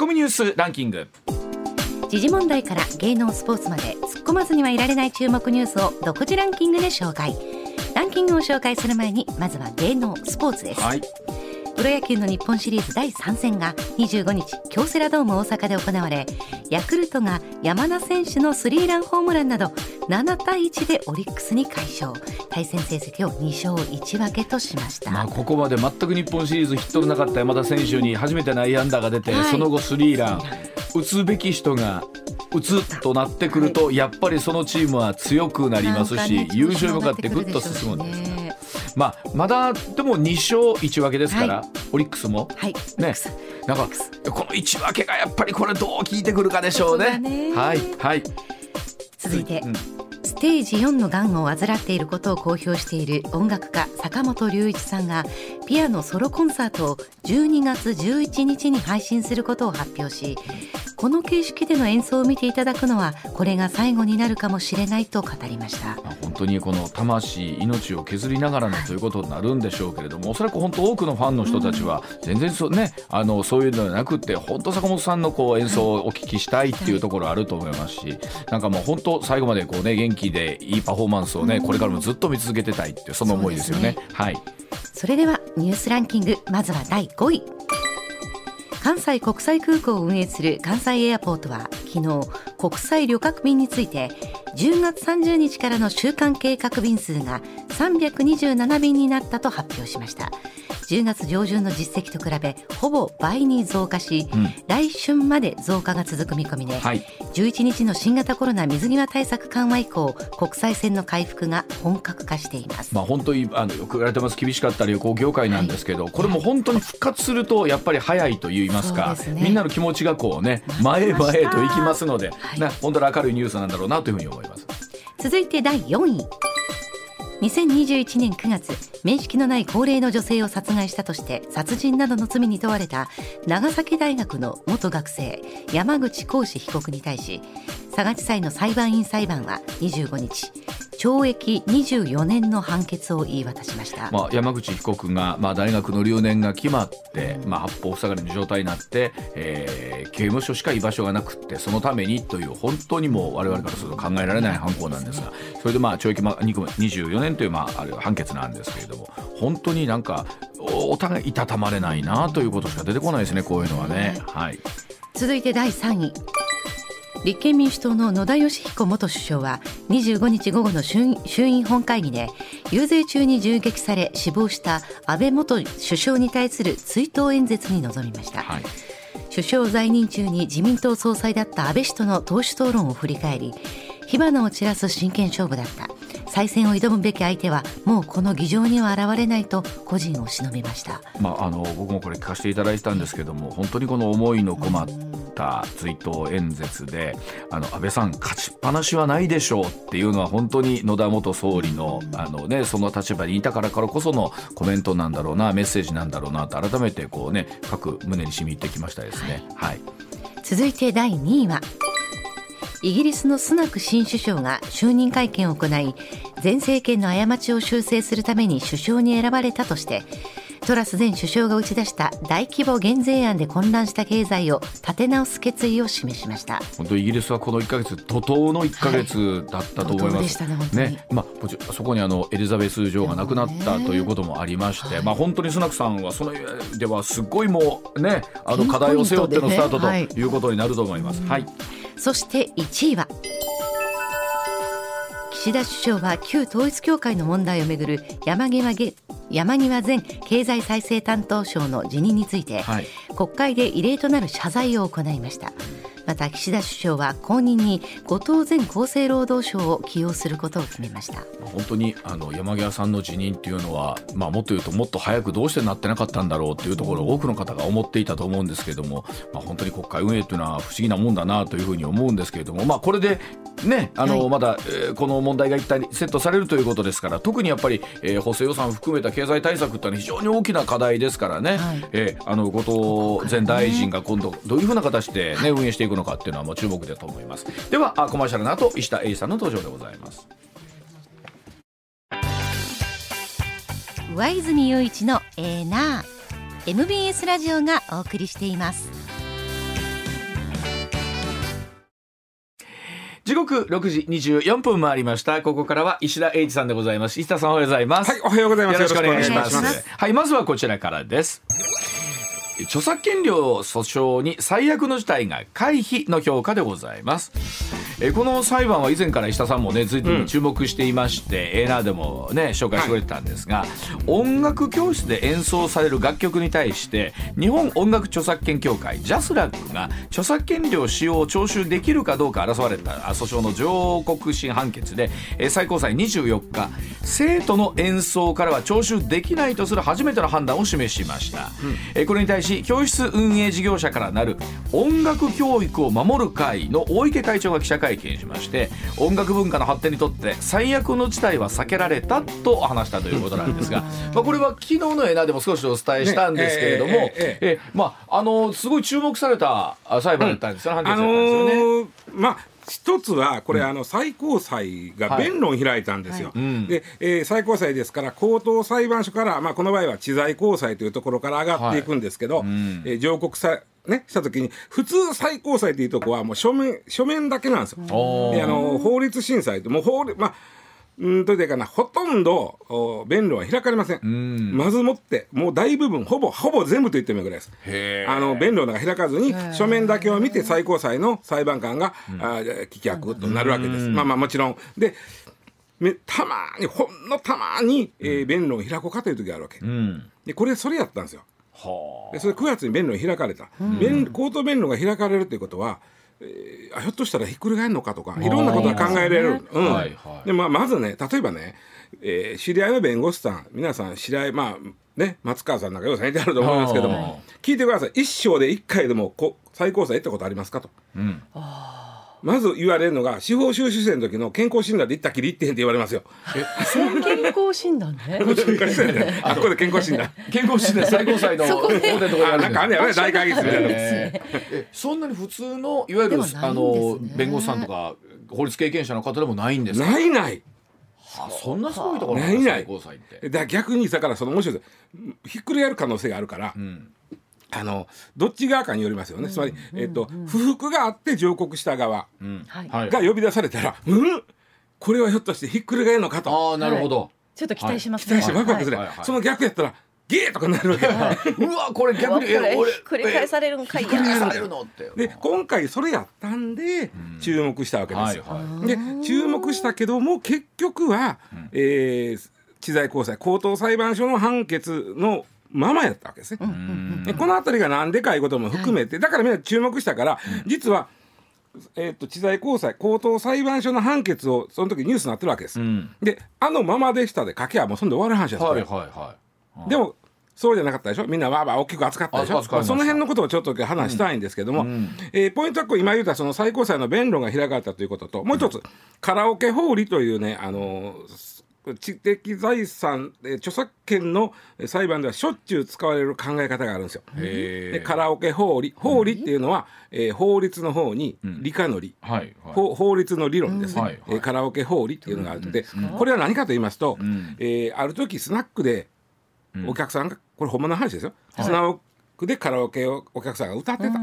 コミニュースランキング。時事問題から芸能スポーツまで突っ込まずにはいられない注目ニュースを独自ランキングで紹介。ランキングを紹介する前にまずは芸能スポーツです、はい。プロ野球の日本シリーズ第3戦が25日京セラドーム大阪で行われヤクルトが山田選手のスリーランホームランなど7対1でオリックスに快勝。対戦成績を2勝1分けとしました、まあ、ここまで全く日本シリーズヒットのなかった山田選手に初めて内野安打が出て、はい。その後スリーラン。打つべき人が打つとなってくると、やっぱりそのチームは強くなりますし、優勝に向かってぐっと進むんですね。まあ、まだでも2勝1分けですから、はオリックスも。はいね。なんかこの1分けがやっぱりこれどう効いてくるかでしょうね。ね。はいはい続いて、うん。ステージ4のがんを患っていることを公表している音楽家坂本龍一さんがピアノソロコンサートを12月11日に配信することを発表しこの形式での演奏を見ていただくのはこれが最後になるかもしれないと語りました。まあ本当にこの魂命を削りながらのとい。うことになるんでしょうけれどもおそらく本当多くのファンの人たちは全然そう,、ね、あのそういうのではなくて本当坂本さんのこう演奏をお聞きしたいっていうところあると思いますしなんかもう本当最後までこう、ね、元気でいいパフォーマンスをねこれからもずっと見続けてたいっていうその思いですよね。そうはい。それではニュースランキングまずは第5位。関西国際空港を運営する関西エアポートは昨日国際旅客便について10月30日からの週間計画便数が327便になったと発表しました。10月上旬の実績と比べほぼ倍に増加し、うん。来春まで増加が続く見込みで、はい。11日の新型コロナ水際対策緩和以降国際線の回復が本格化しています、まあ、本当にあのよく言われてます厳しかった旅行業界なんですけど、これも本当に復活するとやっぱり早いと言いますかね。みんなの気持ちがこうね前へ前へと行きますので、はい。ね、本当に明るいニュースなんだろうなというふうに思います。続いて第4位2021年9月面識のない高齢の女性を殺害したとして殺人などの罪に問われた長崎大学の元学生山口浩志被告に対し佐賀地裁の裁判員裁判は25日。懲役24年の判決を言い渡しました、まあ、山口被告が、まあ、大学の留年が決まって、まあ、八方塞がりの状態になって、えー刑務所しか居場所がなくってそのためにという本当にもう我々からすると考えられない犯行なんですがそれでまあ懲役まあ2個24年という、まあ、あれは判決なんですけれども本当になんかおお互いいたたまれないなということしか出てこないですねこういうのはね。はい。続いて第3位立憲民主党の野田佳彦元首相は25日午後の衆衆院本会議で遊説中に銃撃され死亡した安倍元首相に対する追悼演説に臨みました、はい。首相在任中に自民党総裁だった安倍氏との党首討論を振り返り火花を散らす真剣勝負だった再選を挑むべき相手はもうこの議場には現れないと個人を忍びましたまあ、あの僕もこれ聞かせていただいたんですけども本当にこの思いのこまった追悼演説であの安倍さん勝ちっぱなしはないでしょうっていうのは本当に野田元総理のあの、ね、その立場にいたからからこそのコメントなんだろうなメッセージなんだろうなと改めてこう、ね、各胸に染み入ってきましたですね。はい続いて第2位はイギリスのスナク新首相が就任会見を行い前政権の過ちを修正するために首相に選ばれたとしてトラス前首相が打ち出した大規模減税案で混乱した経済を立て直す決意を示しました。本当イギリスはこの1ヶ月怒涛の1ヶ月だったと思います。そこにあのエリザベス女王が亡くなったということもありまして、まあ、本当にスナクさんはその上ではすごいもうねあの課題を背負ってのスタートとはいいうことになると思います。はい、そして1位は。岸田首相は旧統一教会の問題をめぐる山際げ山際前経済再生担当相の辞任について、はい。国会で異例となる謝罪を行いましたまた岸田首相は後任に後藤前厚生労働省を起用することを決めました。本当にあの山際さんの辞任っていうのは、まあ、もっと言うともっと早くどうしてなってなかったんだろうっていうところを多くの方が思っていたと思うんですけれども、まあ、本当に国会運営っていうのは不思議なもんだなというふうに思うんですけれども、まあ、これで、ね、あのはい。まだ、えーこの問題が一体セットされるということですから特にやっぱり、えー補正予算を含めた経済対策っていうのは非常に大きな課題ですからね、はい。えーあの後藤前大臣が今度どういうふうな形で、ね、運営していくののかっていうのはもう注目だと思います。ではコマーシャルの後石田英さんの登場でございます。上泉雄一のエーナー。MBS ラジオがお送りしています。時刻六時二十四分回りました。ここからは石田英二さんでございます。石田さんおはようございます。はいおはようございます。よろしくお願いします。はいまずはこちらからです。著作権料訴訟に最悪の事態が回避の評価でございます。えこの裁判は以前から石田さんもね随分注目していまして、エーナーでもね紹介してくれてたんですが、音楽教室で演奏される楽曲に対して日本音楽著作権協会ジャスラックが著作権料使用を徴収できるかどうか争われたあ訴訟の上告審判決でえ最高裁24日生徒の演奏からは徴収できないとする初めての判断を示しました、えこれに対し教室運営事業者からなる音楽教育を守る会の大池会長が記者会見しまして音楽文化の発展にとって最悪の事態は避けられたと話したということなんですが まあこれは昨日のエナでも少しお伝えしたんですけれども、ねええええまああのすごい注目されたあ裁判だったんですよ、判決あのだったんですよね。ーまあ一つはこれ、あの最高裁が弁論を開いたんですよ。ん。で、えー最高裁ですから高等裁判所から、まあ、この場合は知財高裁というところから上がっていくんですけど、ん。えー上告さ、ね、した時に普通最高裁というところはもう書面書面だけなんですよ。であの法律審査ってもう法律まあうんというかなほとんどお弁論は開かれません。んまずもってもう大部分ほぼほぼ全部と言ってもいいぐらいです。あの弁論なんか開かずに書面だけを見て最高裁の裁判官が、あー棄却となるわけです。まあまあもちろんでめたまにほんのたまに、えー弁論を開こうかという時があるわけ。うんでこれそれやったんですよ。はでそれ9月に弁論開かれた、弁口頭弁論が開かれるということは、えーあひょっとしたらひっくり返るのかとかい。ろんなことが考えられる、うん。はいはい。でまあ、まずね例えばね、えー知り合いの弁護士さん皆さん知り合いまあね松川さんなんかようさんいてあると思いますけどはも聞いてください。一生で一回でもこ最高裁行ったことありますかと。うんまず言われるのが司法修習生の時の健康診断で行ったきり行ってへんって言われますよ。健康診断ね あここで健康診断。健康診断最高裁の大手のところにあるあなんかあんねやね大会議室みたいな。そんなに普通のいわゆる、あの弁護士さんとか法律経験者の方でもないんですか？ないない。あそんなすごいところないない最高裁って。だから逆にだからそのもしひっくり返る可能性があるから、んあのどっち側かによりますよね、つまり、えっと不服があって上告した側うんはい。はい。が呼び出されたら、うん？これはひょっとしてひっくり返るのかと。ああなるほど。ちょっと期待しますね。期待してワクワクする、はい。はい。はい。その逆やったらゲーとかなるわけ うわこれ逆に俺ひっくり返されるんかい。ひっくり返されるの？って。で今回それやったんで注目したわけですよ。はいはで注目したけども結局は、えー知財高裁高等裁判所の判決のままやったわけですね。でこの辺りがなんでかいうことも含めて、だからみんな注目したから、実は、えー、と知財高裁高等裁判所の判決をその時ニュースになってるわけです。ん。であのままでしたで書けばもうそんで終わる話です、これはいはいはい。でもそうじゃなかったでしょ？みんなわーわー大きく扱ったでしょ？その辺のことをちょっと話したいんですけども、えーポイントはこう今言ったその最高裁の弁論が開かれたということともう一つ、カラオケ法理というねあのー知的財産、えー著作権のえー裁判ではしょっちゅう使われる考え方があるんですよ。へでカラオケ法理。法理っていうのは、えー法律の方に理科の理、はいはい。法法律の理論ですね、はいはい。えーカラオケ法理っていうのがあるので、これは何かと言いますと、ん。えーある時スナックでお客さんが、これほんまの話ですよ、スナックでカラオケをお客さんが歌ってた、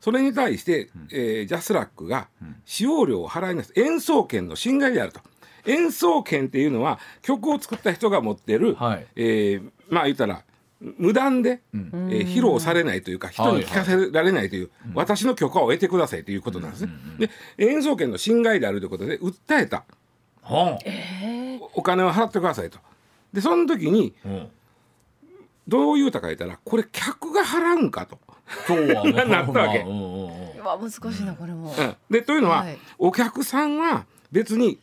それに対して、えージャスラックが使用料を払います。演奏権の侵害であると。演奏権っていうのは曲を作った人が持ってる、はい。えーまあ言ったら無断で、えー披露されないというか人に聞かせられないという、私の許可を得てくださいということなんですね。で演奏権の侵害であるということで訴えた。はお金を払ってくださいと。でその時にあうん。どう言うたか言ったらこれ客が払うんかと。今日はもう なったわけ。まあうんうんうん。うわ難しいなこれも。うん。でというのは、はい。お客さんは別に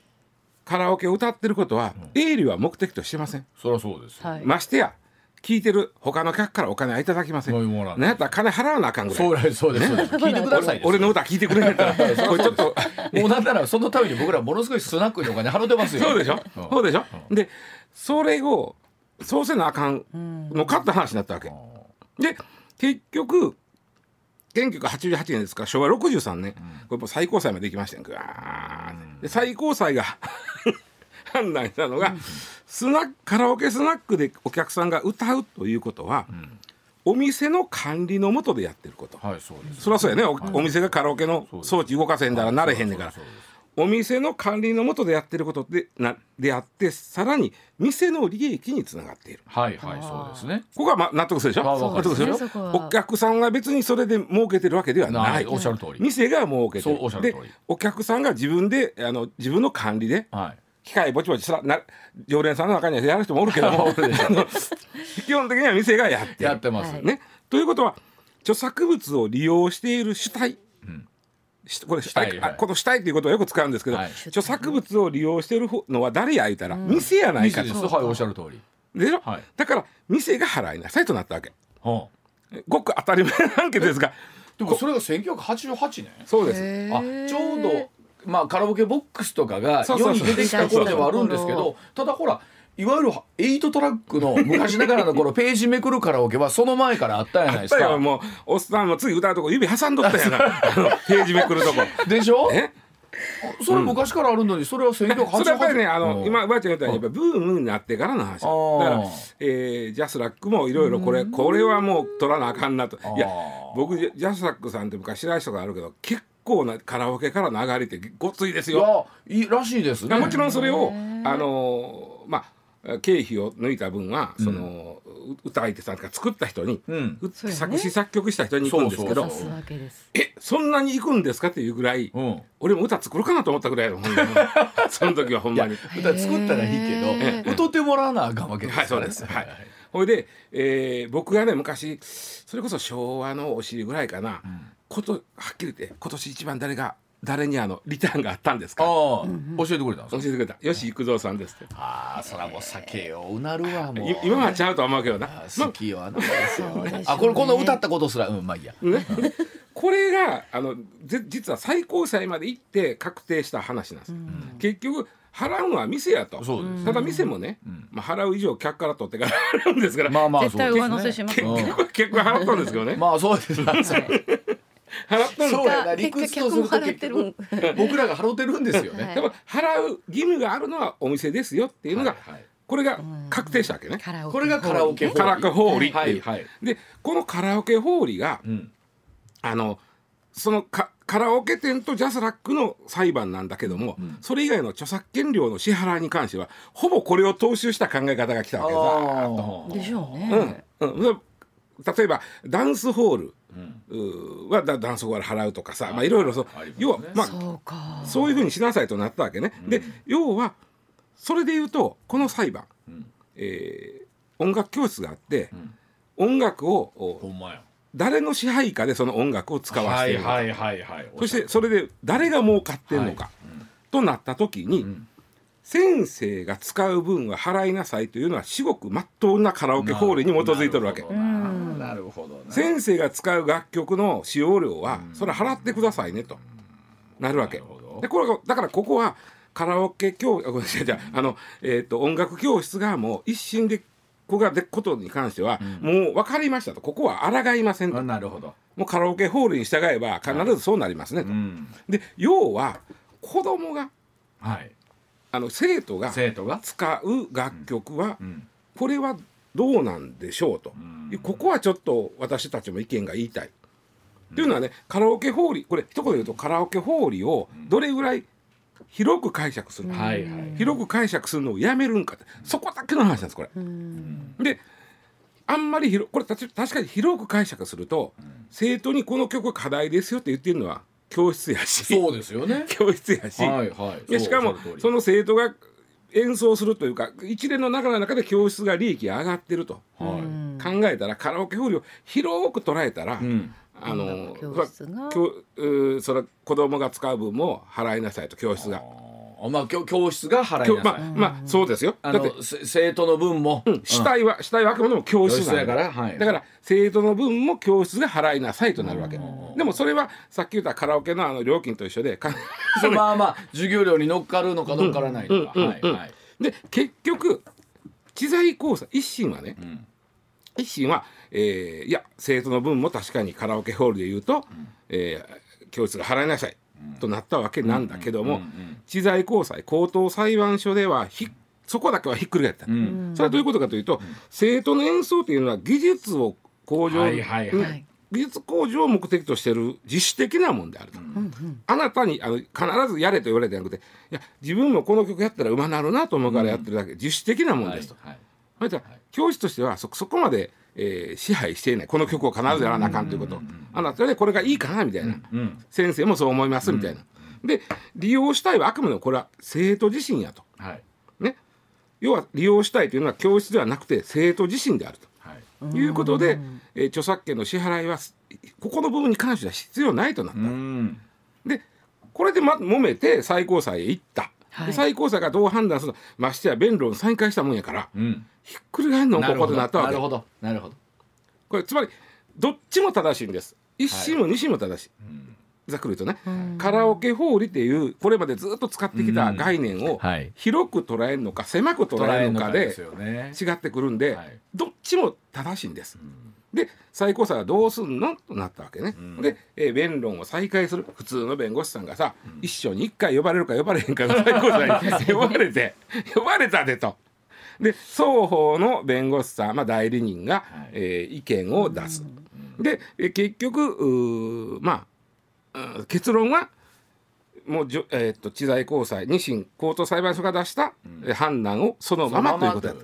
カラオケを歌ってることは、営利は目的としてません。そりゃそうですよ。はいましてや聞いてる他の客からお金はいただきません。そういうものなんなんやったら金払わなあかんぐらい。そうですそうです。聞いてください。俺の歌聞いてくれないから これちょっともうなんならそのために僕らものすごいスナックにお金払ってますよ。そうでしょ、んそうでしょ、でそれをそうせなあかんのかって話になったわけ、で結局1988年ですから昭和63年、これもう最高裁まで行きましたよ。ぐわーって。で最高裁が 判断したのが、スナックカラオケスナックでお客さんが歌うということは、お店の管理のもとでやってること、はいそうです。そりゃそうやね。お,、お店がカラオケの装置動かせんだらなれへんねんから。そうですそうですお店の管理の下でやってることでなであってさらに店の利益につながっている。はいはいそうですね。ここはまあ納得するでしょ？あわかる納得するですねそこは。お客さんが別にそれで儲けてるわけではなない。いおっしゃる通り。店が儲けてる。るでお客さんが自分であの自分の管理ではい。機械ぼちぼちさな常連さんの中にはやる人もおるけども 基本的には店がやってる。やってます、はい。ね、ということは著作物を利用している主体、しこれ主体、はい。あこの主体っていうことをよく使うんですけど、はい。著作物を利用しているのは誰や言うたら、店やないかと。店です。はいおっしゃる通り。でしょ、はい。だから店が払いなさいとなったわけ。はごく当たり前なわけですが。でもそれが1988年。そうです。あちょうどまあカラオケボックスとかがそうそうそう世に出てきた頃ではあるんですけどただほらいわゆる8トラックの昔ながらの頃ページめくるカラオケはその前からあったじゃないですか。もうおっさんも次歌うとこ指挟んどったやな ページめくるとこ。でしょ？え？それ昔からあるのにそれは1988それやっぱりねあの、うん。今ばあちゃん言ったようにやっぱブームになってからの話。だから、えージャスラックもいろいろこれこれはもう取らなあかんなと。いや僕ジャスラックさんって昔知らない人があるけど結構なカラオケからの上がりってごついですいよ。やいいらしいですね。もちろんそれをあのーまあ経費を抜いた分はその、う歌い手さんとか作った人に、うん。作詞作曲した人に行くんですけどえそんなに行くんですかっていうぐらい、うん。俺も歌作ろうかなと思ったぐらいの その時はほんまに。歌作ったらいいけど歌ってもらわなあかんわけですはい、そうです。はい。ほいで、えー僕がね昔それこそ昭和のお尻ぐらいかな、ことはっきり言って今年一番誰が誰にあのリターンがあったんですか？教えてくれた教えてくれた。吉幾三さんですって。ああそらもう酒ようなるわもう。い今はちゃうとは思うけどな、あ好きよあのあこれこの歌ったことすらうんまあいいや。ね、これがあのぜ実は最高裁まで行って確定した話なんです、結局払うのは店やと。そうです。ただ店もね、まあ、払う以上客から取ってから払うんですから、まあまあ絶対そうですね。上乗せします結局払ったんですけどね、まあそうです払ったんですそうやな理結果屈とすると客も払ってる。結局僕らが払ってるんですよね。はい。でも払う義務があるのはお店ですよっていうのが、はいはいこれが確定したわけね。カラオケこれがカラオケカラオケ法理っていう。はいはいでこのカラオケ法理が、うん。あのそのカカラオケ店とジャスラックの裁判なんだけども、それ以外の著作権料の支払いに関してはほぼこれを踏襲した考え方が来たわけだ。あでしょううねん。うん、例えばダンスホール、はだダンスホール払うとかさ、まあ、いろいろそう、要は、まあ、そうか。そういうふうにしなさいとなったわけね。で要はそれで言うとこの裁判、えー音楽教室があって、音楽をおほんまや。誰の支配下でその音楽を使わせているのか、はいはいはいそしてそれで誰が儲かってんのか、となった時に、先生が使う分は払いなさいというのは至極まっとうなカラオケ法令に基づいてるわけ。なるほどな先生が使う楽曲の使用料はそれは払ってくださいねと。なるわけ。でこれがだからここはカラオケ教あごめんなさい。じゃああの、えー、と音楽教室がもう一審でここがでことに関しては、もう分かりましたと。ここは抗いませんと。あなるほど。もうカラオケホールに従えば必ずそうなりますねと、うん。で要は子供がはい。あの生徒が生徒が？使う楽曲は、ん。これはどうなんでしょうと、ここはちょっと私たちも意見が言いたい。というのはねカラオケ法理これ一言で言うとカラオケ法理をどれぐらい広く解釈するか、はいはい。広く解釈するのをやめるんかって。そこだけの話なんですこれ。であんまり広これたち確かに広く解釈すると、生徒にこの曲課題ですよって言ってるのは教室やし。そうですよね。教室やし、はいはい。でしかもその生徒が演奏するというか一連の流れの中で教室が利益が上がってると。はい。考えたらカラオケ法理を広く捉えたら、ん。あの教室が。教うそれ子供が使う分も払いなさいと教室が。あまあ教教室が払い教まあなさいまあそうですよ。だってあのせ生徒の分も。うん主体は主体はあくまでも教室なん教室やからはい。だから生徒の分も教室が払いなさいとなるわけ。でもそれはさっき言ったカラオケのあの料金と一緒でか そうまあまあ授業料に乗っかるのか乗っからないのかはいはい。で結局知財交差一審はね、一審は、えーいや生徒の分も確かにカラオケホールで言うと、えー教室が払いなさい、となったわけなんだけども、知財高裁高等裁判所ではひそこだけはひっくり返った、それはどういうことかというと、生徒の演奏というのは技術を向上、はいはいはい。うん。技術向上を目的としている自主的なもんであると、あなたにあの必ずやれと言われてなくていや自分もこの曲やったらうまなるなと思うからやってるだけ、自主的なもんですと。はいそれじゃ教師としてはそそこまで、えー支配していない。この曲を必ずやらなあかんということ、あなたでこれがいいかなみたいな、うん先生もそう思いますみたいな、で利用したいはあくまでもこれは生徒自身やと。はい。ね。要は利用したいというのは教室ではなくて生徒自身であるはい。ということで、えー著作権の支払いはここの部分に関しては必要ないとなった、うん。でこれでま揉めて最高裁へ行った、はい。で最高裁がどう判断するの。ましてや弁論再開したもんやから、うん。ひっくり返るのここでなったわけ。なるほど。なるほど。これつまりどっちも正しいんです。一審も二審も正しい、ん。ざっくり言うとね、カラオケ法理っていうこれまでずっと使ってきた概念をはい。広く捉えるのか狭く捉えるのかで違ってくるんで、はい。どっちも正しいんです。で最高裁はどうすんの？となったわけね。で、えー弁論を再開する。普通の弁護士さんがさ、一生に一回呼ばれるか呼ばれへんかが最高裁に 呼ばれて呼ばれたでと。で双方の弁護士さん、まあ、代理人が、はい。えー意見を出す。でえー結局まあうん結論はもうじょ、えー、と知財高裁二審高等裁判所が出した、えー判断をそのままということだ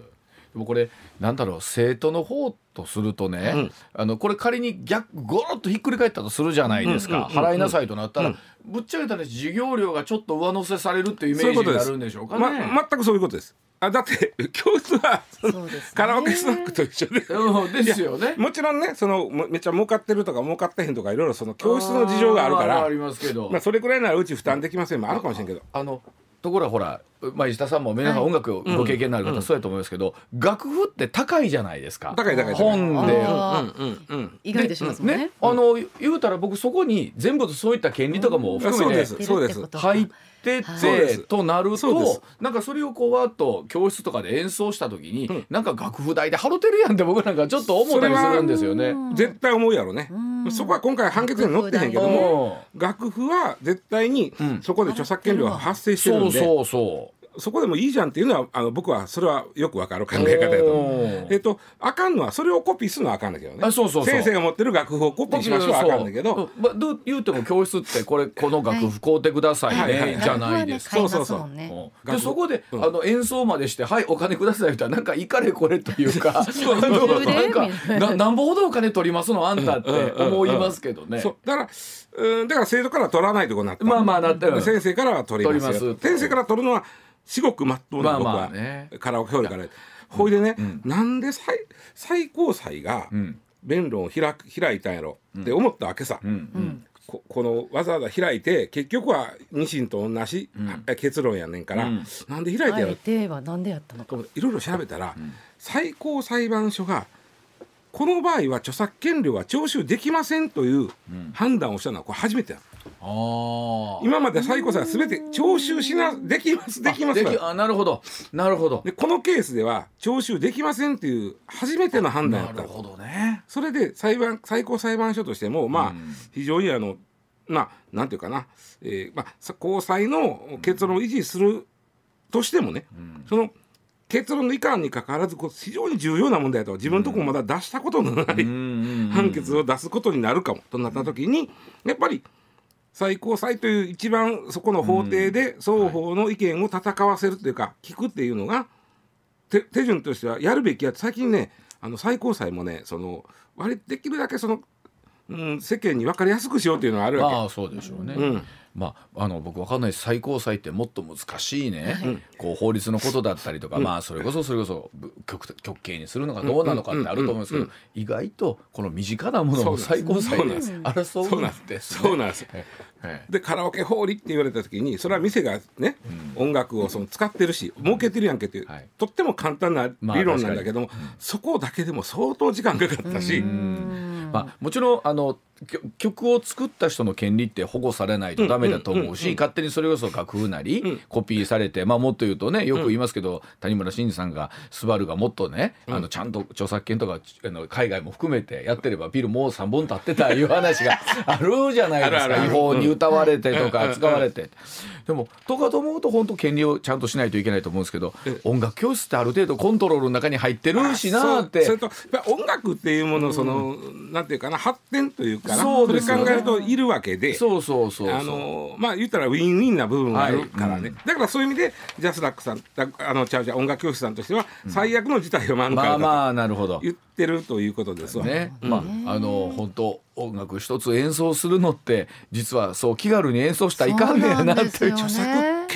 でもこれなんだろう生徒の方とするとね、うん。あのこれ仮に逆ゴロッとひっくり返ったとするじゃないですか、うんうんうんうん。払いなさいとなったら、うん。ぶっちゃけたら授業料がちょっと上乗せされるっていうイメージになるんでしょうかま、ね。全くそういうことです。あだって教室はそのそうですね。カラオケスナックと一緒で。うんですよね。もちろんねそのもめっちゃ儲かってるとか儲かってへんとかいろいろその教室の事情があるからありますけど、まあ、それくらいならうち負担できませんもあるかもしれんけど。あのところがほら、まあ、石田さんも皆さん音楽をご経験のある方、そうやと思いますけど、楽譜って高いじゃないですか。高い高い高い。本で。あうんうんうん意外としますもんね。ね、あの言うたら僕そこに全部そういった権利とかも含めてそうです。そうです。入ってはいそうです。てとなるとなんかそれをこうわっと教室とかで演奏した時に、うん。なんか楽譜代で払ってるやんって僕なんかちょっと思ったりするんですよね。絶対思うやろね。そこは今回判決に載ってへんけども楽譜は絶対にうん。そこで著作権料が発生してるんで、そうそうそう。そこでもいいじゃんっていうのはあの僕はそれはよくわかる考え方やと思う。えっと、あかんのはそれをコピーするのはあかんだけどね。あそうそうそう。先生が持ってる楽譜をコピーしましょうはあかんだけど。そう。まあどう言うても教室ってこれこの楽譜買うてくださいね、はい。じゃないですか。そうそうそうでそこで、うん。あの演奏までして「はいお金ください」言ったらなんかいかれこれというか なんかな。ななんぼほどお金取りますのあんたって思いますけどね。そう。だからうんだから生徒からは取らないとこになった、まあまあなってる。先生からは取りますよ。取ります。先生から取るのは至極まっとうなまあまあ僕はねカラオケから。ほいでね、なんで最最高裁がうん。弁論を開く開いたんやろ。って思ったわけさ、うん。うん。ここのわざわざ開いて結局は二審と同じ、あ結論やねんから、うん。なんで開いあてやろえてはなんでやったの？かいろいろ調べたら、最高裁判所がこの場合は著作権料は徴収できませんという判断をしたのはこれ初めてや。あー今まで最高裁は全て徴収しなできますできますできあなるほど。なるほど。でこのケースでは徴収できませんという初めての判断やった。なるほどね。それで裁判最高裁判所としてもまあ、うん。非常にあのまあなんていうかな、えーまあ、さ高裁の結論を維持するとしてもね、その結論のいかんにかかわらず非常に重要な問題だと自分のとこまだ出したことのない、判判決を出すことになるかもとなった時にやっぱり最高裁という一番そこの法廷で双方の意見を戦わせるというか聞くっていうのが手手順としてはやるべきや最近ねあの最高裁もねその割できるだけその、うん、世間に分かりやすくしようっていうのがあるわまあそうでしょうね。け。うん。まあ、あの僕わかんないです最高裁ってもっと難しいね、こう法律のことだったりとか、まあそれこそそれこそぶ極極刑にするのかどうなのかってあると思うんですけど、うん。意外とこの身近なものを最高裁で争そうなんうんです。ね。そうなんです。ええ。でカラオケ法理って言われた時にそれは店がね、音楽をその使ってるし儲けてるやんけっていう、はい。とっても簡単なまあ理論なんだけども、そこだけでも相当時間かかったし、まあ、もちろんあの曲を作った人の権利って保護されないとダメだと思うし、勝手にそれこそ楽譜なり、うん。コピーされて、まあ、もっと言うとねよく言いますけど、谷村新司さんが「スバルがもっとね、あのちゃんと著作権とかあの海外も含めてやってればビルもう3本立ってたいう話が あるじゃないですか。違法に歌われてとかうん。使われて。でもとかと思うと本当権利をちゃんとしないといけないと思うんですけど音楽教室ってある程度コントロールの中に入ってるしなって。それとやっぱ音楽っていうものその、なんていうかな発展というかな。そうでね。れ考えるといるわけで。そうそうそうそう。あのまあ言ったらウィンウィンな部分があるからね、はい。だからそういう意味でジャスラックさんだあのちゃうちゃう音楽教室さんとしては最悪の事態を免れたとまあまあなるほど。言ってるということですわ。ね、まああの本当音楽一つ演奏するのって実はそう気軽に演奏したらいかんねやなってそう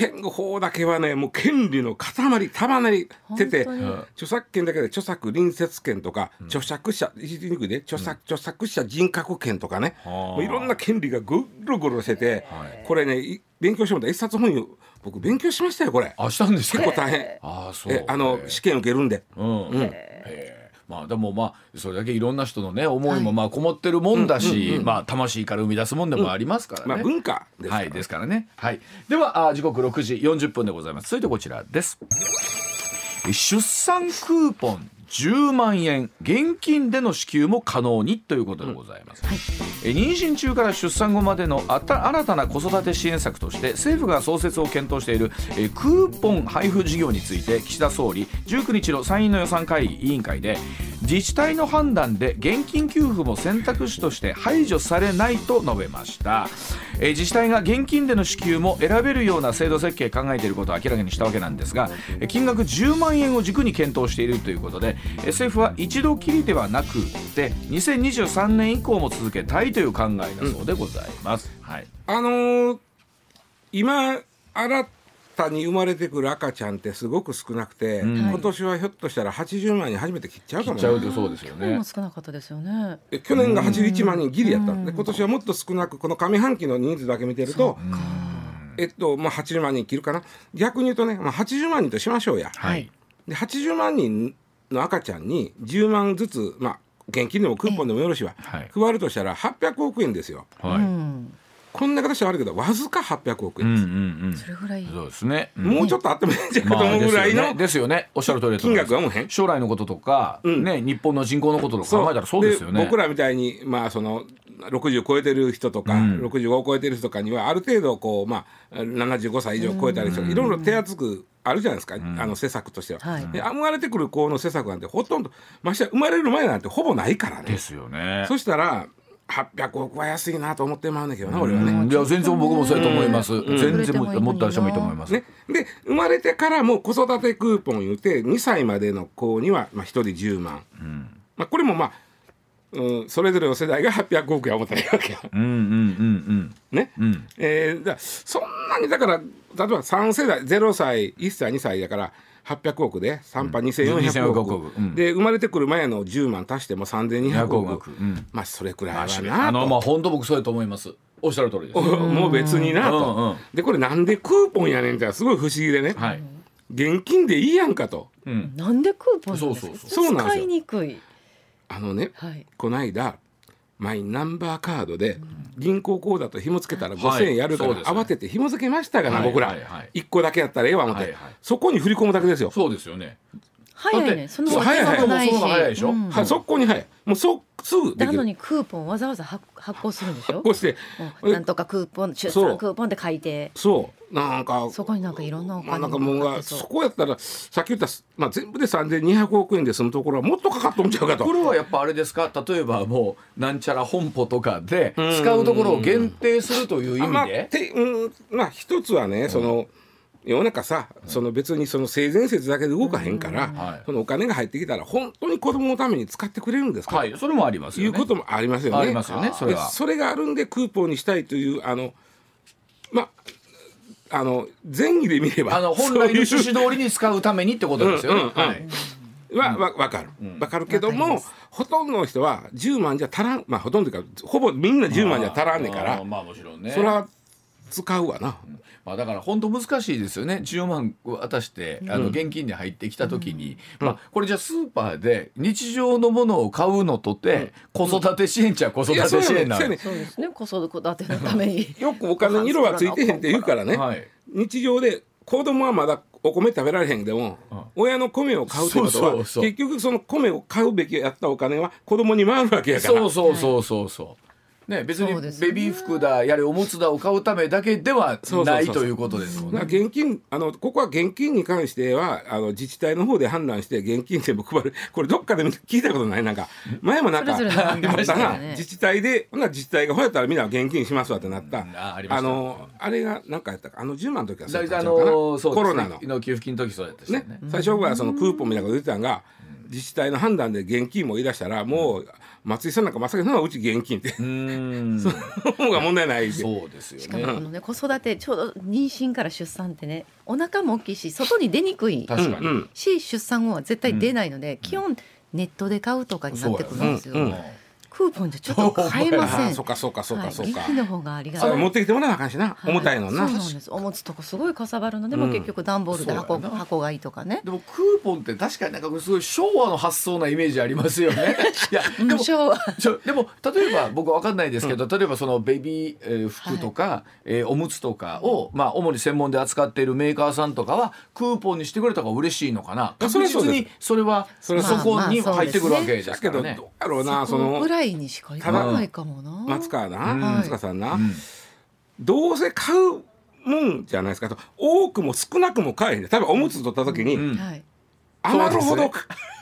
なんですよね権法だけはねもう権利の塊束ねてて本当に。著作権だけで著作隣接権とか、著作者言いにくいで著作,、著作者人格権とかね、はあもういろんな権利がぐるぐるしてて、はい。これねい勉強してもらった一冊本を僕勉強しましたよこれ。あしたんですか？結構大変。ああそう。えあの試験受けるんで。うん、へえまあでもまあそれだけいろんな人のね思いもまあこもってるもんだし、まあ魂から生み出すもんでもありますからね。まあ文化ですから、はいですからね。はい。ではあ時刻6時40分でございます。続いてこちらです。出産クーポン10万円現金での支給も可能にということでございます、え妊娠中から出産後までのあた新たな子育て支援策として政府が創設を検討しているえクーポン配布事業について岸田総理19日の参院の予算会議委員会で自治体の判断で現金給付も選択肢として排除されないと述べました。えー自治体が現金での支給も選べるような制度設計考えていることを明らかにしたわけなんですがえー金額10万円を軸に検討しているということでえー政府は一度きりではなくて2023年以降も続けたいという考えだそうでございます、はい。あのー今新たに生まれてくる赤ちゃんってすごく少なくて、ん。今年はひょっとしたら80万人初めて切っちゃうかもね。切っちゃうとそうですよね去年も少なかったですよね。で去年が81万人ギリやった。ん。で今年はもっと少なくこの上半期の人数だけ見てると、えっとまあ、80万人切るかな。逆に言うとね、まあ、80万人としましょうや。はい。で80万人の赤ちゃんに10万ずつ、まあ、現金でもクーポンでもよろしいわ、はい。配るとしたら800億円ですよ。はい、うん、こんな形は悪いけどわずか800億円うんうんです。うん。それぐらい。そうですね、うん。もうちょっとあってもいいんじゃないかまあと思うぐらいの、ですよね。ですよね。おっしゃる通り金額はもうへん将来のこととか、うん。ね日本の人口のこととか考えたらそうですよね。僕らみたいにまあその60超えてる人とか、うん。65を超えてる人とかにはある程度こうまあ75歳以上超えたりして、いろいろ手厚くあるじゃないですか、あの施策としては。はい。で生まれてくる子の施策なんてほとんどましてや生まれる前なんてほぼないからね。ですよね。そしたら800億は安いなと思ってまうんだけどな俺はね。うんいや全然僕もそうやと思います、ん。全然ももっとしてもいいと思います、ね、で生まれてからも子育てクーポン言うて2歳までの子には、まあ、1人10万、まあ、これもまあ、うん、それぞれの世代が800億や思ったらいいわけ。よ。うんうんうんねうん。うん。えーだそんなにだから例えば3世代0歳1歳2歳だから800億で3波2400 2400億、億うん。で生まれてくる前の10万足しても3200 200億億うん。まあそれくらいはあなと。のまあ本当僕そうやと思います。おっしゃる通りです。おもう別になと、うんうんでこれなんでクーポンやねんってすごい不思議でね、はい、現金でいいやんかと。うん、なんでクーポンなんですか？そうそうそう。そうなんですよ。使いにくい。あのねはい。この間マイナンバーカードで銀行口座と紐付けたらはい。5,000円やるから慌てて紐付けましたが僕ら、はい。はい。1個だけやったらええわ思って、そこに振り込むだけですよ、そうですよね早いね。そのそう早い。早いもないし。その方が早いでしょ？うん。はい、速攻にはい。もうそすぐできる。なのにクーポンわざわざ発発行するんでしょ？こうして。うんなんとかクーポン出そう。産クーポンって書いて。そう。なんかそこになんかいろんなおまあ、金なんかもう。がかかってそうそこやったらさっき言った、まあ、全部で3200億円で済むところはもっとかかっとんちゃうかと。これはやっぱあれですか？例えばもうなんちゃら本舗とかで使うところを限定するという意あまあ味でてうんまあ一つはねその世の中さその別にその性善説だけで動かへんから、はい。そのお金が入ってきたら本当に子供のために使ってくれるんですか、はいそれもありますといよね。うこともありますよね。ありますよねそれそれがあるんでクーポンにしたいというあのまああの善意で見ればあの本来の趣旨通りに使うためにってことですよね、うんうんうん。はい。はわわかる、わかるけどもほとんどの人は10万じゃ足らん。まあほとんどかほぼみんな10万じゃ足らんねんから。まあもちろんね。それは使うわな、まあ、だから本当難しいですよね。14万渡してあの現金で入ってきた時に、まあ、これじゃあスーパーで日常のものを買うのとて、子育て支援ちゃ子育て支援なんいやそうですね。子育てのために。よくお金に 色はついてへんって言うからね、はい。日常で子供はまだお米食べられへんでも、親の米を買うってことはそうそうそう。結局その米を買うべきやったお金は子供に回るわけやから。そうそうそうそうそう。ね、別にベビー服だやれおむつだを買うためだけではないということですもんね。ら現金あのここは現金に関してはあの自治体の方で判断して現金全部配る。これどっかで聞いたことない。なんか前もなんかあったな。ね自治体でほな自治体がほやったらみんな現金しますわってなった、うんあありました。のあれがなんかやったか。あの10万の時はそう大体あやったかな。のそうですね。コロナの。の給付金の時そうやったしね。ね、最初はそのクーポンみたいなこと言ってたんが、自治体の判断で現金も言い出したらもう松井さんなんかまさかのうち現金って。うーん。その方が問題ないそうですよしかもね。このね子育てちょうど妊娠から出産ってねお腹も大きいし外に出にくい。確かに。うん。うん。し出産後は絶対出ないので、基本ネットで買うとかになってくるんですよ、そうやねクーポンじゃちょっと買えません。あ あそうかそうかそうかそうか、の方がありがたい。持ってきてもらわなあかんしな、重たいのな。そうなんです。おむつとかすごいかさばるのでも、うん。結局段ボールで箱箱買いとかね。でもクーポンって確かになんかすごい昭和の発想なイメージありますよね。いやでもうん昭和でも例えば 僕は分かんないですけど、例えばそのベビー、えー服とか、えーおむつとかを、まあ、主に専門で扱っているメーカーさんとかはクーポンにしてくれた方が嬉しいのかな。確実にそれはそこに入ってくるわけでだけどどうすからね。やろうなそのぐらいにしかいかな。いかもな。松川な、うん。松川さんな、うん。どうせ買うもんじゃないですか。と多くも少なくも買えへんで例えばおむつ取った時に、余るほど、そうで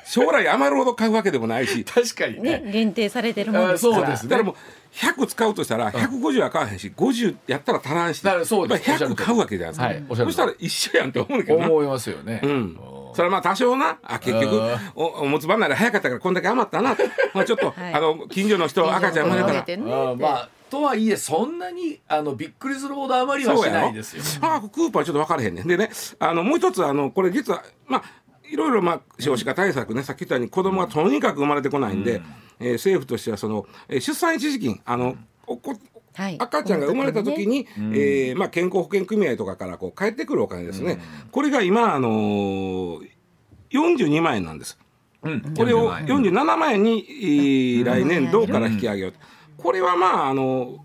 将来余るほど買うわけでもないし。確かにね。ね限定されてるもんですから。あそうですだからもう100使うとしたら150は買わへんし50やったら足らんし。だからそうです。やっぱり100買うわけじゃないですか、はい。そしたら一緒やんって思うけどな。思いますよね。うんそれはまあ多少な。あ結局あおおむつ離れ早かったからこんだけ余ったな。まあちょっと、はい。あの近所の人赤ちゃん生まれたら。まあとはいえそんなにあのびっくりするほど余りはしないですよ。ああクーポンはちょっと分からへんねんでね。あのもう一つあのこれ実はまあいろいろまあ少子化対策ね、さっき言ったように子供がとにかく生まれてこないんで、えー政府としてはその、えー出産一時金あのおこはい。赤ちゃんが生まれた時に、えーまあ、健康保険組合とかからこう返ってくるお金ですね、これが今、あのー、42万円なんです。うん。これを47 47万円。に、えー来年度から引き上げようと。これはまああの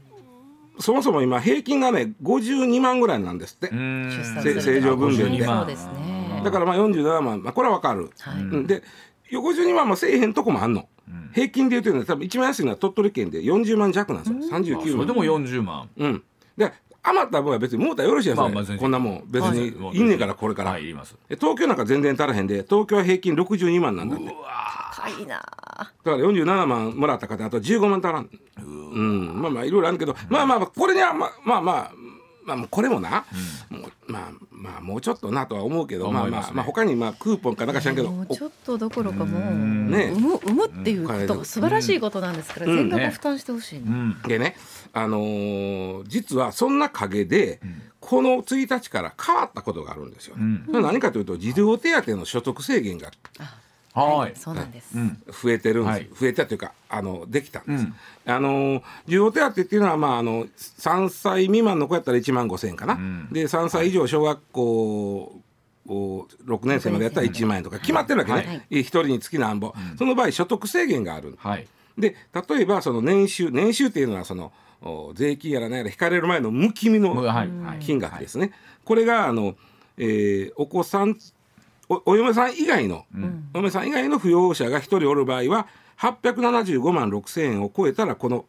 そもそも今平均がね52万ぐらいなんですって。正常分娩で。そうですね。だからまあ47万、まあ、これはわかる。はい。うん。で52万もせえへんとこもあんの。平均で言うとね多分一番安いのは鳥取県で40万弱なんですよ。あ39万。それでも40万。うん。で余った分は別にもうたらよろしいやん、まあこんなもん。別にはい。いんねんからこれから、はいいります。で東京なんか全然足らへんで東京は平均62万なんだって。だか高いな。ら47万もらった方あと15万足らん。うん。まあまあいろいろあるけど、まあまあこれにはまあまあまあまあこれもな、もうまあまあもうちょっとなとは思うけどまね。まあまあ他にまあクーポンかなんか知らんけどおもうちょっとどころかもうね。産む産むっていうことが素晴らしいことなんですから、うん。全額負担してほしいな、うん。でね、あのー実はそんな陰で、この1日から変わったことがあるんですよ。ね。何かというと児童手当の所得制限がはい。そうなんです、うん。増えてるんです、はい。増えたというかあのできたんです。うん。あのー児童手当っていうのは、まあ、あの3歳未満の子やったら1万5千円かな、ん。で3歳以上小学校を6年生までやったら1万円とか決まってるわけね、はい。一人につきなん。ぼ、その場合所得制限がある。んですはい。で例えばその年収年収っていうのはそのお税金やら何やら引かれる前の無気味のはい。はい。金額ですね、これがあの、えーお子さんおお嫁さん以外の、お嫁さん以外の扶養者が一人おる場合は875万6千円を超えたらこの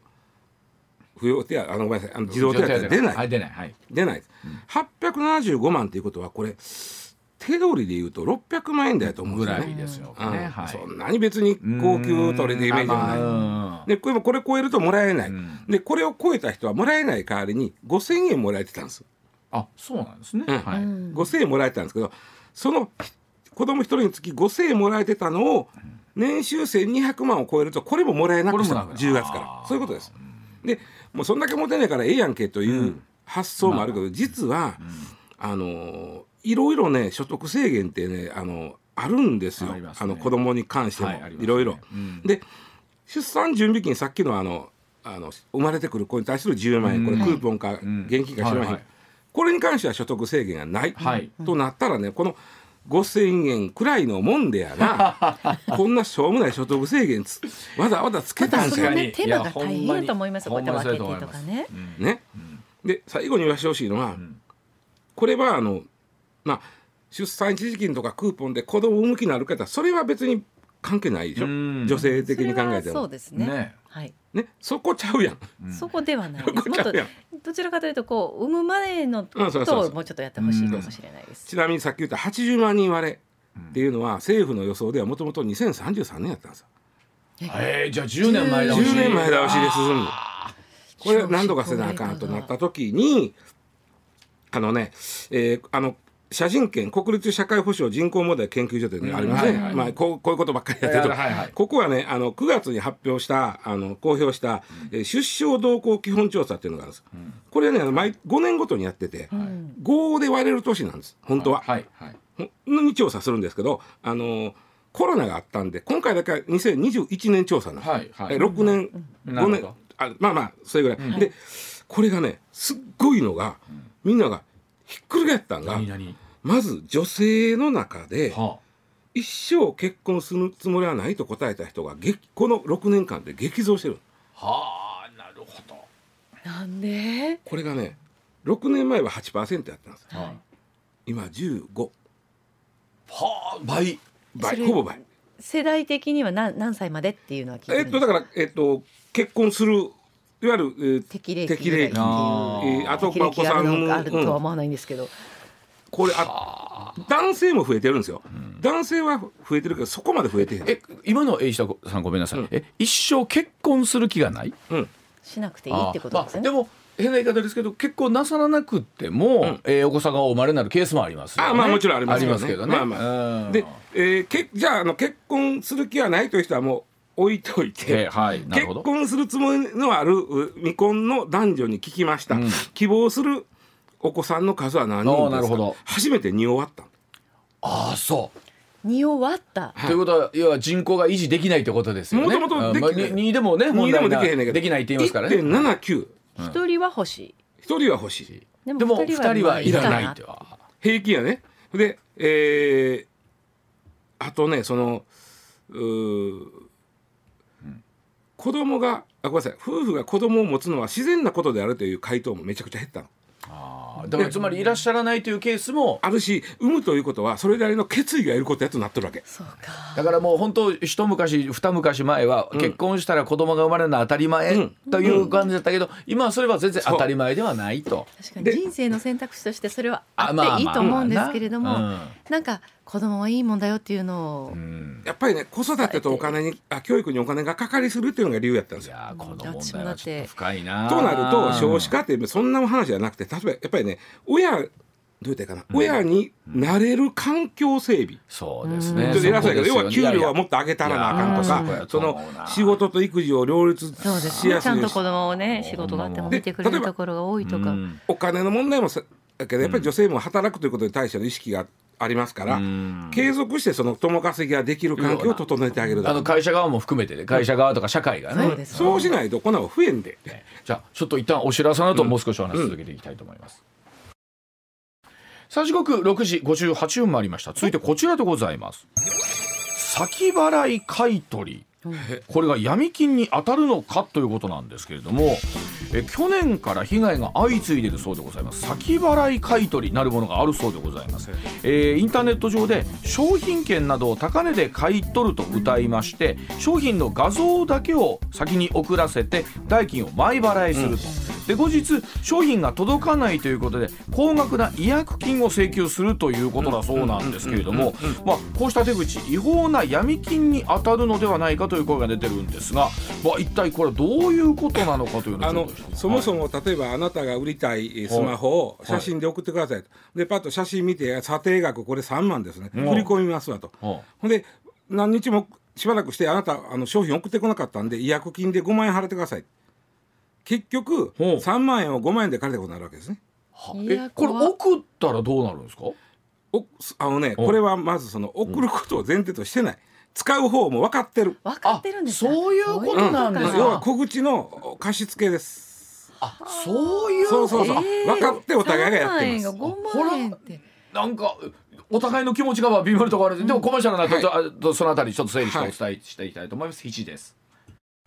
扶養手当あのごめんなさいあの児童手当は出ない、はい、出ない。はい。出ないです、875万っていうことはこれ手取りでいうと600万円だよと思うんぐですよね。らいですようんね。はい。そんなに別に高級取りでイメージはない。はでこれもこれ超えるともらえない、んでこれを超えた人はもらえない代わりに5,000円もらえてたんです、あ、そうなんですね。うんはい。5,000円もらえてたんですけどその子供一人につき5,000円もらえてたのを年収1,200万を超えるとこれももらえなくしたのこれもなくなる。10月から。そういうことです。でもうそんだけ持てないからええやんけという発想もあるけど、実は、あのいろいろね所得制限ってねあのあるんですよ。あの子供に関しても、はいろいろ。うん。で出産準備金さっきのあのあの生まれてくる子に対する10万円。これクーポンかん。現金か知らない、これに関しては所得制限がない。となったらねこの5,000円くらいのもんでやな こんなしょうもない所得制限つわざわざつけまたんかいね。手間が大変いやほんまにだと思いますよこうやって分けてとかね。ね。で最後に言わしてほしいのは、これはあのまあ出産一時金とかクーポンで子供を産む気のある方それは別に関係ないでしょ。うん。女性的に考えても。そう。ですね。ねはい。ねそこちゃうやん。そこではないそですもっと。どちらかというとこう産む前のことをもうちょっとやってほしいかもしれないです。ちなみにさっき言った80万人割れっていうのは政府の予想ではもともと2033年やったんですよ。えー、じゃあ10年前倒し。10年前倒しで進む。これ何度かせなあかんとなった時にあのね、えーあの写真権国立社会保障人口問題研究所っていうのがありますね、うんはいはい。まあ、こうこういうことばっかりやってると、はいはい。ここはねあの9月に発表したあの公表した、えー出生動向基本調査っていうのがあるんです、これね毎5年ごとにやってて、5で割れる年なんです。本当は。はいはいに調査するんですけどあのコロナがあったんで今回だけは2021年調査なんです、はいはい。え6年、5年あまあまあそれぐらい、でこれがねすっごいのが、みんながひっくり返ったんが何何？まず女性の中では一生結婚するつもりはないと答えた人が激この6年間で激増してるあはあなるほど。なんで？これがね6年前は8%やったんですは今15はあ倍。倍ほぼ倍。世代的には何何歳までっていうのは聞いてえるんですか？っとだからえっと結婚するいわゆる、えー適齢期適齢期。ぐらいっていうえーあと適齢期があるのかあるとはうん思わないんですけど、これあ男性も増えてるんですよ、男性は増えてるけどそこまで増えてへん。え今のえ石田さんごめんなさい、うん。え一生結婚する気がない？うん。しなくていいってことですよね。あまあ、でも変な言い方ですけど結婚なさらなくっても、ん。えーお子さんがお生まれになるケースもありますよね。あまあもちろんありますよね。けどね、まあまうん。で、えーけじゃああの結婚する気はないという人はもう置いといて、えーはい結婚するつもりのあるう未婚の男女に聞きました、うん。希望するお子さんの数は何人ですか？初めて2終わった。ああそう。二を割った？はい。ということは要は人口が維持できないってことですよね。もともとできうんまあににでもね2でもできへんねんけど。できないって言いますからね。1.79一人は欲しい。一人は欲しい。ででも二人はいらないかっては。平均やね。でえーあとねそのうー子供があごめんなさい。夫婦が子供を持つのは自然なことであるという回答もめちゃくちゃ減ったの。あーだからつまりいらっしゃらないというケースもあるし産むということはそれなりの決意がいることやとなってるわけ。そうか。だからもう本当一昔二昔前は結婚したら子供が生まれるのは当たり前うん。という感じだったけど今はそれは全然当たり前ではないと。確かにで人生の選択肢としてそれはああまあっていいと思うんですけれども、まあまなんか子供はいいもんだよっていうのを、うん。やっぱりね子育てとお金にあ教育にお金がかかりするっていうのが理由やったんですよ。いやーこの問ちもだって。題はちょっと深いな。となると少子化ってそんな話じゃなくて例えばやっぱりね親どう言ったかな、親になれる環境整備。そうですね。ちょっと偉そうやけど、要は給料はももっと上げたらなあかんとか、その仕事と育児を両立そうですし。やすいねちゃんと子供をね仕事があっても見てくれるところが多いとか、お金の問題もさだけどやっぱり女性も働くということに対しての意識がありますから、ん継続してその共稼ぎができる環境を整えてあげるだあの会社側も含めてね会社側とか社会がね。そうしないとこんなの増えんで。じゃあちょっと一旦お知らせの後もう少しお話続けていきたいと思います。さあ時刻6時58分もありました。続いてこちらでございます。先払い買取これが闇金に当たるのかということなんですけれどもえ去年から被害が相次いでいるそうでございます。先払い買取なるものがあるそうでございます、えーインターネット上で商品券などを高値で買い取ると謳いまして商品の画像だけを先に送らせて代金を前払いすると、で後日商品が届かないということで高額な違約金を請求するということだそうなんですけれどもまあこうした手口違法な闇金に当たるのではないかという声が出てるんですが、まあ、一体これはどういうことなのかというのをそもそも例えばあなたが売りたいえースマホを写真で送ってくださいと、でパッと写真見て査定額これ3万ですね、うん。振り込みますわと、はほんで何日もしばらくしてあなたあの商品送ってこなかったんで違約金で5万円払ってください。結局ほう。3万円を5万円で借りたことになるわけですね。えこれ送ったらどうなるんですか？おあのねうん。これはまずその送ることを前提としてない。使う方も分かってる。分かってるんですそういうことなんですか？要は小口の貸付です。あそういうそうそうそう。えー分かってお互いがやってます。3万円が5万円って。なんかお互いの気持ちが微妙なところある、でもコマーシャルなと、はいそのあたりちょっと整理してお伝えしていきたいと思います。1です。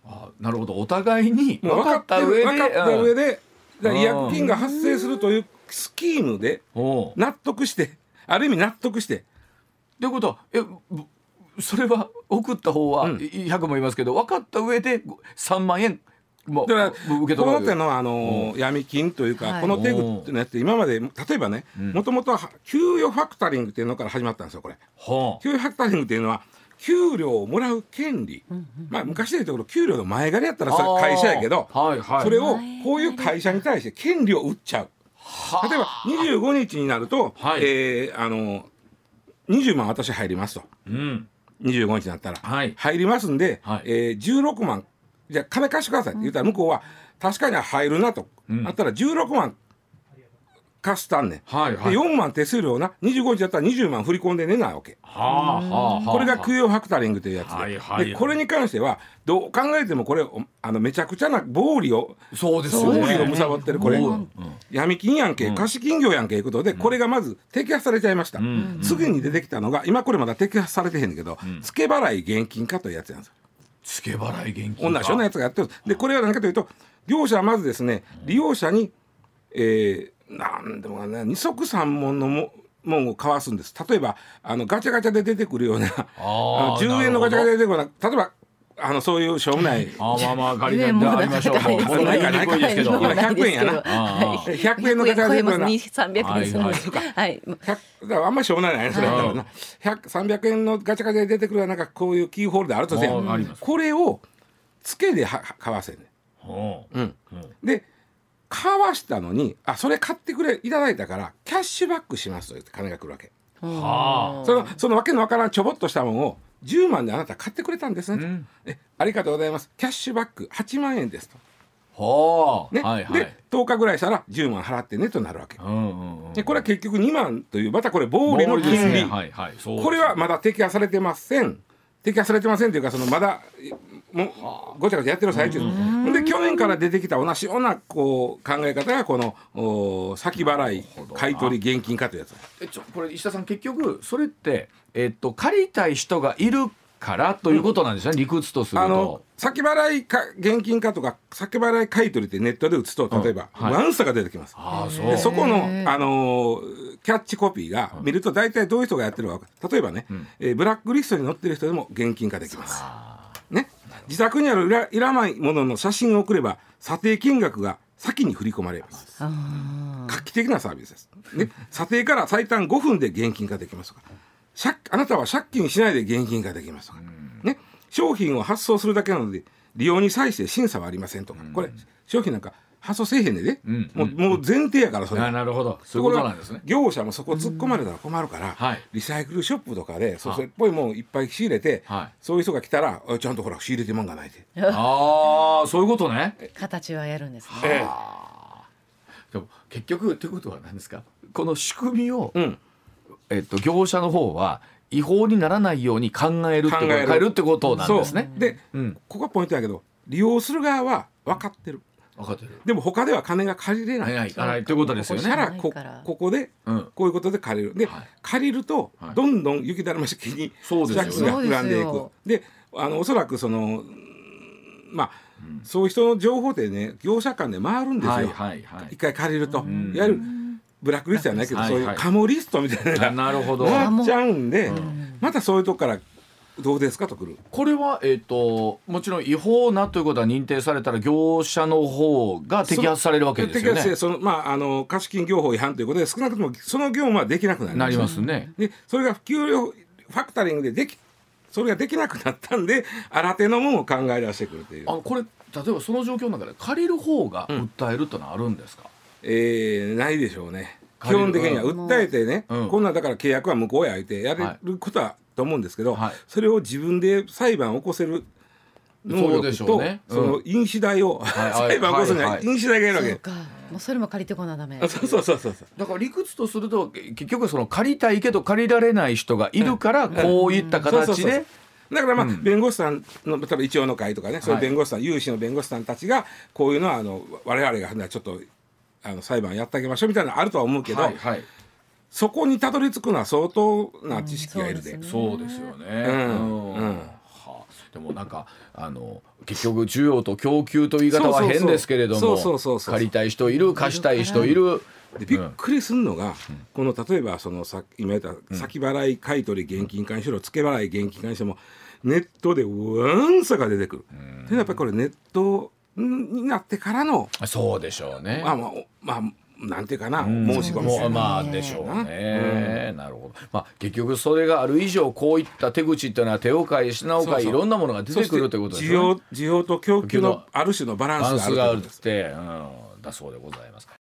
あなるほど。お互いに分かった上で分かった上で、うん。違約金が発生するというスキームで納得して、ある意味納得して、ということはえぶそれは送った方はうん。100も言いますけど分かった上で3万円もだから受け取るこの手のあの闇金というか、はい。この手口のやつって今まで例えばねうん。もともとは給与ファクタリングっていうのから始まったんですよこれ。は給与ファクタリングっていうのは給料をもらう権利、まあ昔で言うところ給料の前借りやったらそれ会社やけど、はいはい。それをこういう会社に対して権利を売っちゃう。は例えば25日になると、はい。えーあの20万私入りますと。うん。25日になったら、はい。入りますんで、はい。えー16万じゃあ金貸してくださいって言ったら向こうは確かに入るなと、うん。あったら16万貸したんねん、はいはい。で4万手数料な。25日だったら20万振り込んでねなわけ。はあはこれが供養ファクタリングというやつで,、はいはいでこれに関してはどう考えてもこれおあのめちゃくちゃな暴利をそうですよ暴ね利を貪ってるこれ、うん。闇金やんけ、うん。貸金業やんけいうことで、これがまず摘発されちゃいました、ん。次に出てきたのが今これまだ摘発されてへんけど、付け払い現金化というやつなん。ですよ付け払い現金同じようなやつがやってる。でこれは何かというと業者はまずですね利用者に、えー、なんでもかな二足三門のももんを交わすんです。例えばあのガチャガチャで出てくるようなあのー 10円のガチャガチャで出てくるような例えばあのそういうしょうもない。あーまあまあ仮に上もありましょう。もう高いですもう言いですけど今100円やな。あー。100円のガチャガチャで出てくるような300円ですはい。はいはい。100だからあんまりしょうもないねそれだったらな。100 300円のガチャガチャで出てくるななんかこういうキーホルダーあるとせあーあります。これをつけでは買わせんねほう。うん、で買わしたのにあそれ買ってくれいただいたからキャッシュバックしますと言って金が来るわけ。はそのそのわけのわからんちょぼっとしたものを10万であなた買ってくれたんですねと、うん。えありがとうございます。キャッシュバック8万円ですと、はあね。はいはい。で10日ぐらいしたら10万払ってねとなるわけ。うんうんうんでこれは結局2万というまたこれ暴利の金利、ね。はいはい。これはまだ摘発されてません。摘発されてませんというかそのまだもうごちゃごちゃやってる最中で去年から出てきた同じようなこう考え方がこのお先払い買取現金化というやつ。えちょこれ石田さん結局それってえっと借りたい人がいるからということなんですね、理屈とするあのと。先払いか現金化とか先払い買取ってネットで打つと例えば、はい。ワンサが出てきます。ああそう。でそこのあのーキャッチコピーが見ると大体どういう人がやってるか分かる。例えばね、ん。えーブラックリストに載ってる人でも現金化できます。ね、自宅にあるいらいらないものの写真を送れば査定金額が先に振り込まれます。あ画期的なサービスです。ね、査定から最短5分で現金化できますとか。借あなたは借金しないで現金化できますとか、ね、商品を発送するだけなので利用に際して審査はありませんとか、これ商品なんか発送せえへんね。で、ん。もうもう前提やからそれ。あなるほど。そういうことなんですね。業者もそこ突っ込まれたら困るから、はい。リサイクルショップとかでそれっぽいもんいっぱい仕入れて、はい。そういう人が来たらあちゃんとほら仕入れてもんがないで。ああそういうことね。ー形はやるんですね。えでも結局ということは何ですか？この仕組みを、えうんえっと、業者の方は違法にならないように考えるってこと考える。変えるってことなんですね。で、うん。ここがポイントやけど利用する側は分かってる。分かってる。でも他では金が借りれない、はいはいはいということですよね。そしたらこここでうん。こういうことで借りる。で、はい。借りるとはい。どんどん雪だるま式にそうですよね。借金が膨らんでいく。であのおそらくそのうん。まあ、そういう人の情報ってね業者間で回るんですよ、はいはいはい。一。回借りると、ん。いわゆるブラックリストじゃないけど、はいそういうカモリストみたいななるほど。がなっちゃうんで、んまたそういうとこからどうですかとくるこれは、えっともちろん違法なということは認定されたら業者の方が摘発されるわけですよね。摘発してそのまああの貸金業法違反ということで少なくともその業務はできなくなりなりまますすね。でそれが給料ファクタリングでできそれができなくなったんで新手のものを考え出してくるというあ、のこれ例えばその状況の中で借りる方が訴えるというのはあるんですか？えーないでしょうね。基本的には。うん。訴えてね、うん。こんなんだから契約は向こうへ相手やれることはと思うんですけど、はい。それを自分で裁判を起こせる能そうでし力とょうね。うん。その印紙代を、はい。裁判を起こすには印紙代がいるわけ、そうか。もうそれも借りてこなダメ。あそうそうそうそう。だから理屈とするとけ結局その借りたいけど借りられない人がいるからこういったそうそうそう形でだからまあ、弁護士さんの例えば一応の会とかねそういう弁護士さん、有志の弁護士さんたちがこういうのはあの我々がちょっとあの裁判やってあげましょうみたいなのあるとは思うけど、はいはい。そこにたどり着くのは相当な知識がいるで。うんそうですよね。うんうん。うん。はあ。でもなんかあの結局需要と供給という言い方は変ですけれども借りたい人いる貸したい人いる。でびっくりするのが、この例えばそのさ今言った先払い買取現金化にしろ付け払い現金化にしてもネットでわんさが出てくる。でやっぱりこれネットになってからのそうでしょうね。まあまあおまあなんていうかな、うん。申し込み。まあねでしょうね、なるほど、まあ、結局それがある以上こういった手口っていうのは手を変え品を変えいろんなものが出てくるということですよね。需要需要と供給のある種のバランスがあるっ。て、うん、だそうでございます